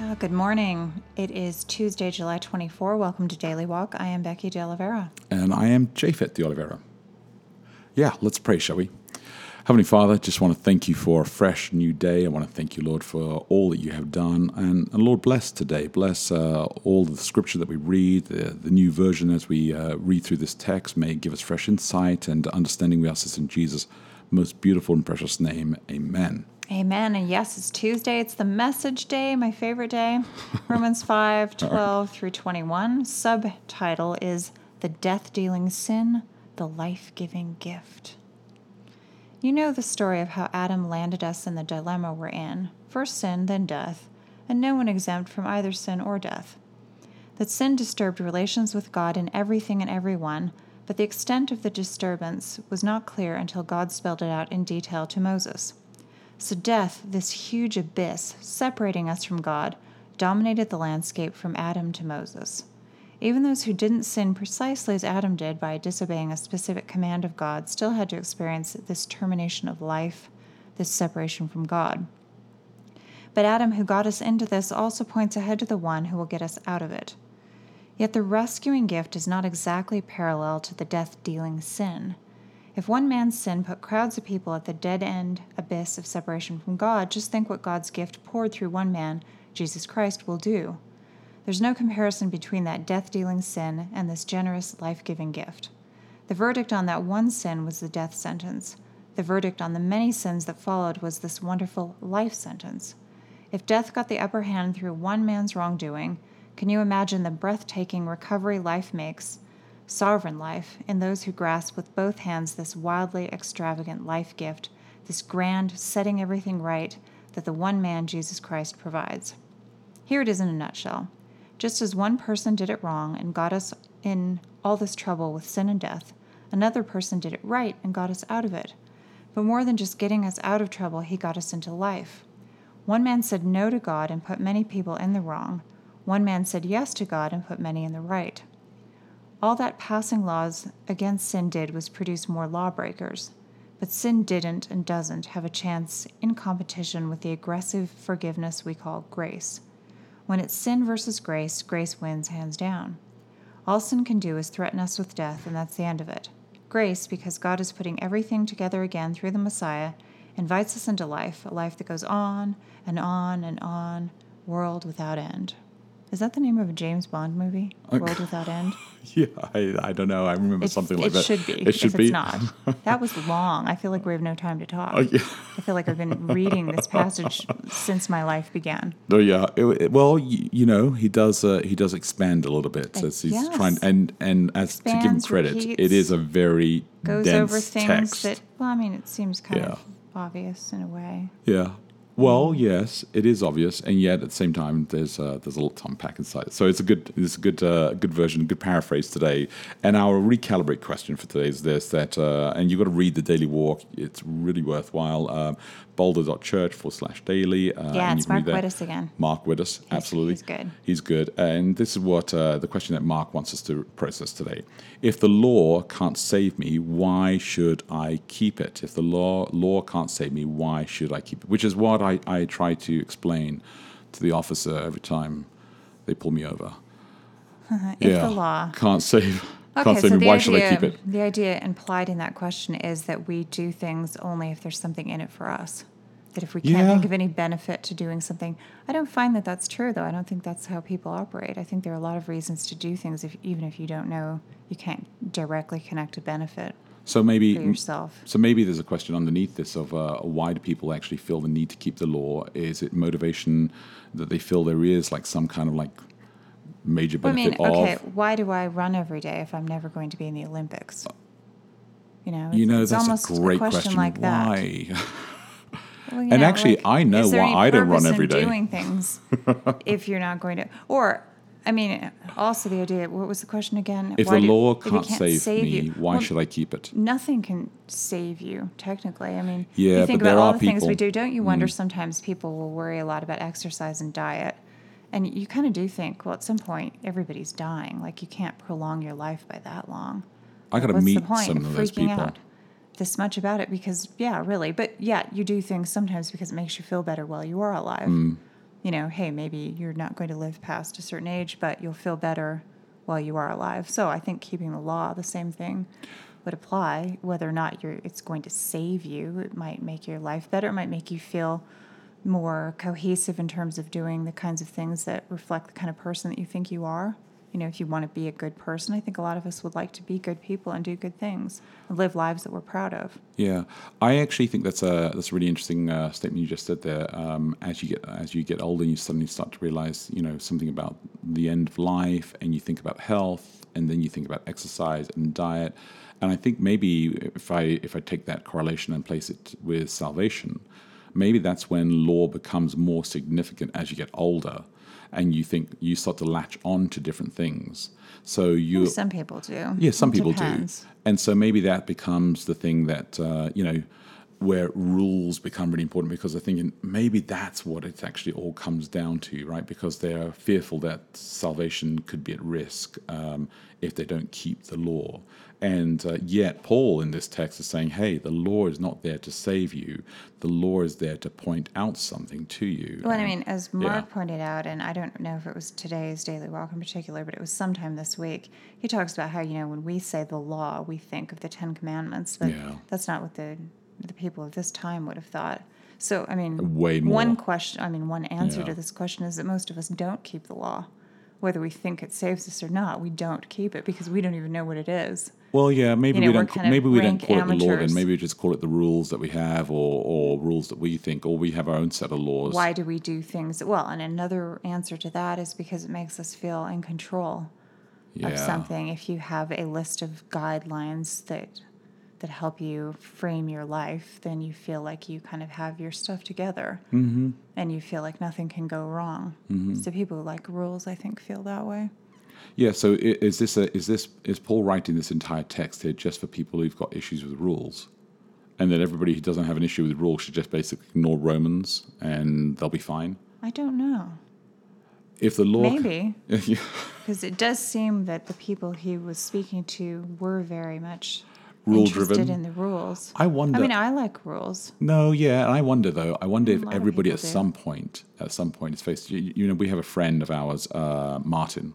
Uh, good morning. It is Tuesday, July 24. Welcome to Daily Walk. I am Becky De Oliveira. And I am Japhet De Oliveira. Yeah, let's pray, shall we? Heavenly Father, just want to thank you for a fresh new day. I want to thank you, Lord, for all that you have done. And, and Lord, bless today. Bless uh, all the scripture that we read, the, the new version as we uh, read through this text. May it give us fresh insight and understanding. We ask this in Jesus' most beautiful and precious name. Amen. Amen. And yes, it's Tuesday. It's the message day, my favorite day. Romans 5 12 through 21. Subtitle is The Death Dealing Sin, the Life Giving Gift. You know the story of how Adam landed us in the dilemma we're in first sin, then death, and no one exempt from either sin or death. That sin disturbed relations with God in everything and everyone, but the extent of the disturbance was not clear until God spelled it out in detail to Moses. So, death, this huge abyss separating us from God, dominated the landscape from Adam to Moses. Even those who didn't sin precisely as Adam did by disobeying a specific command of God still had to experience this termination of life, this separation from God. But Adam, who got us into this, also points ahead to the one who will get us out of it. Yet the rescuing gift is not exactly parallel to the death dealing sin. If one man's sin put crowds of people at the dead end abyss of separation from God, just think what God's gift poured through one man, Jesus Christ, will do. There's no comparison between that death dealing sin and this generous, life giving gift. The verdict on that one sin was the death sentence. The verdict on the many sins that followed was this wonderful life sentence. If death got the upper hand through one man's wrongdoing, can you imagine the breathtaking recovery life makes, sovereign life, in those who grasp with both hands this wildly extravagant life gift, this grand setting everything right that the one man, Jesus Christ, provides? Here it is in a nutshell. Just as one person did it wrong and got us in all this trouble with sin and death, another person did it right and got us out of it. But more than just getting us out of trouble, he got us into life. One man said no to God and put many people in the wrong. One man said yes to God and put many in the right. All that passing laws against sin did was produce more lawbreakers. But sin didn't and doesn't have a chance in competition with the aggressive forgiveness we call grace. When it's sin versus grace, grace wins hands down. All sin can do is threaten us with death, and that's the end of it. Grace, because God is putting everything together again through the Messiah, invites us into life, a life that goes on and on and on, world without end. Is that the name of a James Bond movie? World Without End? yeah, I, I don't know. I remember It's- something like it that. should be. It should be. It's not. That was long. I feel like we have no time to talk. Oh, yeah. I feel like I've been reading this passage since my life began. Oh yeah. It, it- well, you, you know, he does. Uh, he does expand a little bit as he's yes. trying, and and as to give him credit, it repeats, is a very Goes dense over things text. that, well, I mean, it seems kind Yeah. of obvious in a way. Yeah. Well, yes, it is obvious, and yet at the same time, there's uh, there's a lot to unpack inside. So it's a good it's a good uh, good version, good paraphrase today. And our recalibrate question for today is this: that uh, and you've got to read the daily walk. It's really worthwhile. Boulder.church forward slash daily. Uh, Yeah, it's you can read Mark. Witas again. Mark Witas, absolutely. he's good. He's good. And this is what uh, the question that Mark wants us to process today. If the law can't save me, why should I keep it? If the law law can't save me, why should I keep it? Which is what I, I try to explain to the officer every time they pull me over. If the law. can't save Okay, so the why idea, should I keep it? the idea implied in that question is that we do things only if there's something in it for us. That if we can't Yeah. think of any benefit to doing something, I don't find that that's true though. I don't think that's how people operate. I think there are a lot of reasons to do things, if, even if you don't know, you can't directly connect a benefit So maybe yourself. So maybe there's a question underneath this of uh, why do people actually feel the need to keep the law? Is it motivation that they feel there is like some kind of like major benefit? I mean, okay, of? why do I run every day if I'm never going to be in the Olympics? You know, You know, it's that's almost a great question, question. like that. Well, And know, actually, like, I know why I don't run every day. Doing things if you're not going to, or I mean, also the idea. What was the question again? If Why the law it can't, save, me, you- why Well, should I keep it? Nothing can save you, technically. I mean, Yeah, you think about all the things we do. Don't you wonder Mm. sometimes people will worry a lot about exercise and diet? And you kind of do think, well, at some point, everybody's dying. Like, you can't prolong your life by that long. I got to meet some of of those people. out this much about it? Because, yeah, really. But yeah, you do things sometimes because it makes you feel better while you are alive. Mm. You know, hey, maybe you're not going to live past a certain age, but you'll feel better while you are alive. So I think keeping the law, the same thing would apply. Whether or not you're, it's going to save you, it might make your life better. It might make you feel more cohesive in terms of doing the kinds of things that reflect the kind of person that you think you are. You know, if you want to be a good person, I think a lot of us would like to be good people and do good things and live lives that we're proud of. Yeah, I actually think that's a that's a really interesting uh, statement you just said there. Um, as you get as you get older, you suddenly start to realize you know something about the end of life, and you think about health, and then you think about exercise and diet. And I think maybe if I if I take that correlation and place it with salvation, maybe that's when law becomes more significant as you get older, and you think you start to latch on to different things. So you Some people do. yeah, some It people depends. do. And so maybe that becomes the thing that, uh, you know, where rules become really important because they're thinking maybe that's what it actually all comes down to, right? Because they're fearful that salvation could be at risk um, if they don't keep the law. And uh, yet, Paul in this text is saying, hey, the law is not there to save you, the law is there to point out something to you. Well, I mean, as Mark yeah. pointed out, and I don't know if it was today's Daily Walk in particular, but it was sometime this week, he talks about how, you know, when we say the law, we think of the Ten Commandments, but Yeah. that's not what the, the people of this time would have thought. So, I mean, Way one question, I mean, one answer Yeah. to this question is that most of us don't keep the law. Whether we think it saves us or not, we don't keep it because we don't even know what it is. Well, yeah, maybe You we don't. Maybe we don't call it the law. Then maybe we just call it the rules that we have, or or rules that we think, or we have our own set of laws. Why do we do things? Well, and another answer to that is because it makes us feel in control. yeah. of something if you have a list of guidelines that that help you frame your life then you feel like you kind of have your stuff together mm-hmm. and you feel like nothing can go wrong Mm-hmm. so people who like rules i think feel that way Yeah. So is this a, is this is Paul writing this entire text here just for people who've got issues with rules, and that everybody who doesn't have an issue with rules should just basically ignore Romans and they'll be fine? i don't know If the law, maybe because it does seem that the people he was speaking to were very much Rule driven. in the rules I wonder. i mean i like rules No, yeah, and I wonder though. I wonder if everybody at do. some point, at some point, is faced. You, you know, we have a friend of ours, uh, Martin,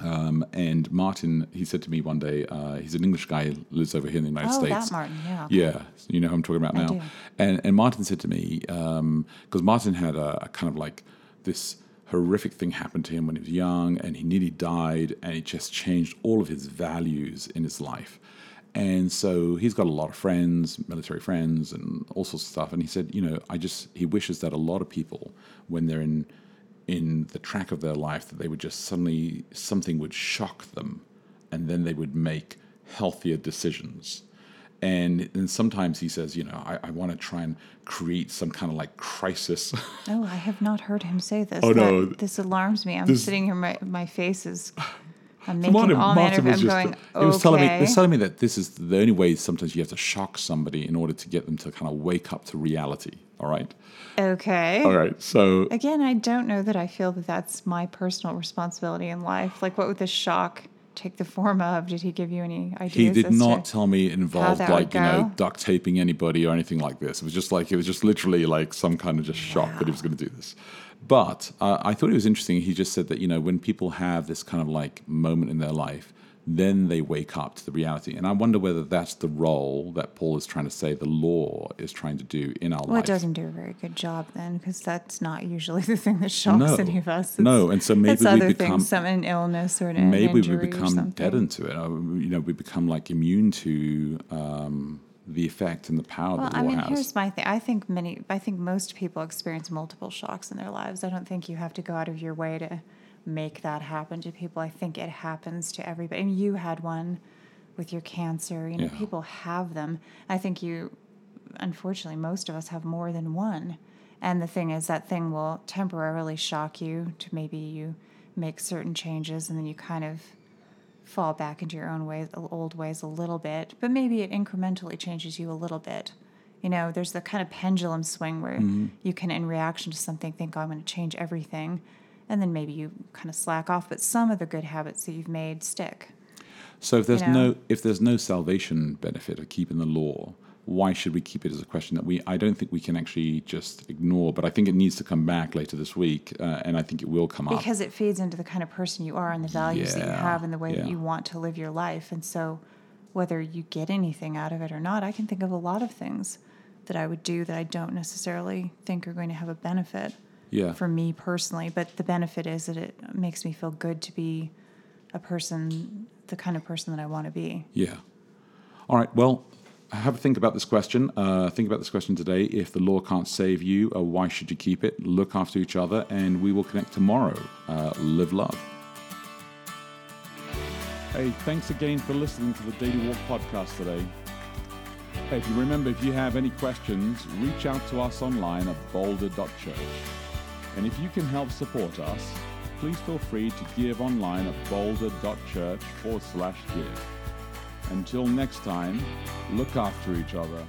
um, and Martin. He said to me one day, uh, he's an English guy, lives over here in the United oh States. that martin yeah Yeah, you know who I'm talking about I now. do. And and Martin said to me because Martin had a, a kind of like this horrific thing happened to him when he was young, and he nearly died, and it just changed all of his values in his life. And so he's got a lot of friends, military friends, and all sorts of stuff. And he said, you know, I just he wishes that a lot of people, when they're in in the track of their life, that they would just suddenly something would shock them, and then they would make healthier decisions. And and sometimes he says, you know, I, I want to try and create some kind of like crisis. Oh, I have not heard him say this. Oh, That- no. This alarms me. I'm This- sitting here, my, my face is. I'm making Martin, all manner of. was I'm just, going. he was telling me, he was telling me that this is the only way sometimes you have to shock somebody in order to get them to kind of wake up to reality. All right. Okay. All right. So Again, I don't know that I feel that that's my personal responsibility in life. Like, what would the shock take the form of? Did he give you any ideas? he did not tell me it involved like you know duct taping anybody or anything like this. It was just like it was just literally like some kind of just shock that he was going to do this. But uh, I thought it was interesting. He just said that you know when people have this kind of like moment in their life, then they wake up to the reality. And I wonder whether that's the role that Paul is trying to say the law is trying to do in our well, life. it doesn't do a very good job then, because that's not usually the thing that shocks No. any of us. No, and so maybe it's we become- things, some an illness or an maybe we become dead into it. Uh, you know, we become like immune to um, the effect and the power Well, that the I law mean, has. here's my thing. I think many, I think most people experience multiple shocks in their lives. I don't think you have to go out of your way to make that happen to people. I think it happens to everybody. I mean, you had one with your cancer. You know, Yeah. people have them. I think you, unfortunately, most of us have more than one. And the thing is, that thing will temporarily shock you to maybe you make certain changes and then you kind of fall back into your own ways, old ways a little bit, but maybe it incrementally changes you a little bit. You know, there's the kind of pendulum swing where Mm-hmm. you can, in reaction to something, think, oh, I'm going to change everything. And then maybe you kind of slack off, but some of the good habits that you've made stick. So if there's know? no if there's no salvation benefit of keeping the law, why should we keep it as a question that we I don't think we can actually just ignore. But I think it needs to come back later this week, uh, and I think it will come up. because it feeds into the kind of person you are and the values that you have and the way yeah. that you want to live your life. And so, whether you get anything out of it or not, I can think of a lot of things that I would do that I don't necessarily think are going to have a benefit yeah. for me personally. But the benefit is that it makes me feel good to be a person, the kind of person that I want to be. Yeah. All right. Well, have a think about this question. Uh, think about this question today. If the law can't save you, uh, why should you keep it? Look after each other, and we will connect tomorrow. Uh, live love. Hey, thanks again for listening to the Daily Walk podcast today. Hey, if you remember, if you have any questions, reach out to us online at boulder.church. And if you can help support us, please feel free to give online at boulder.church forward slash give. Until next time, look after each other.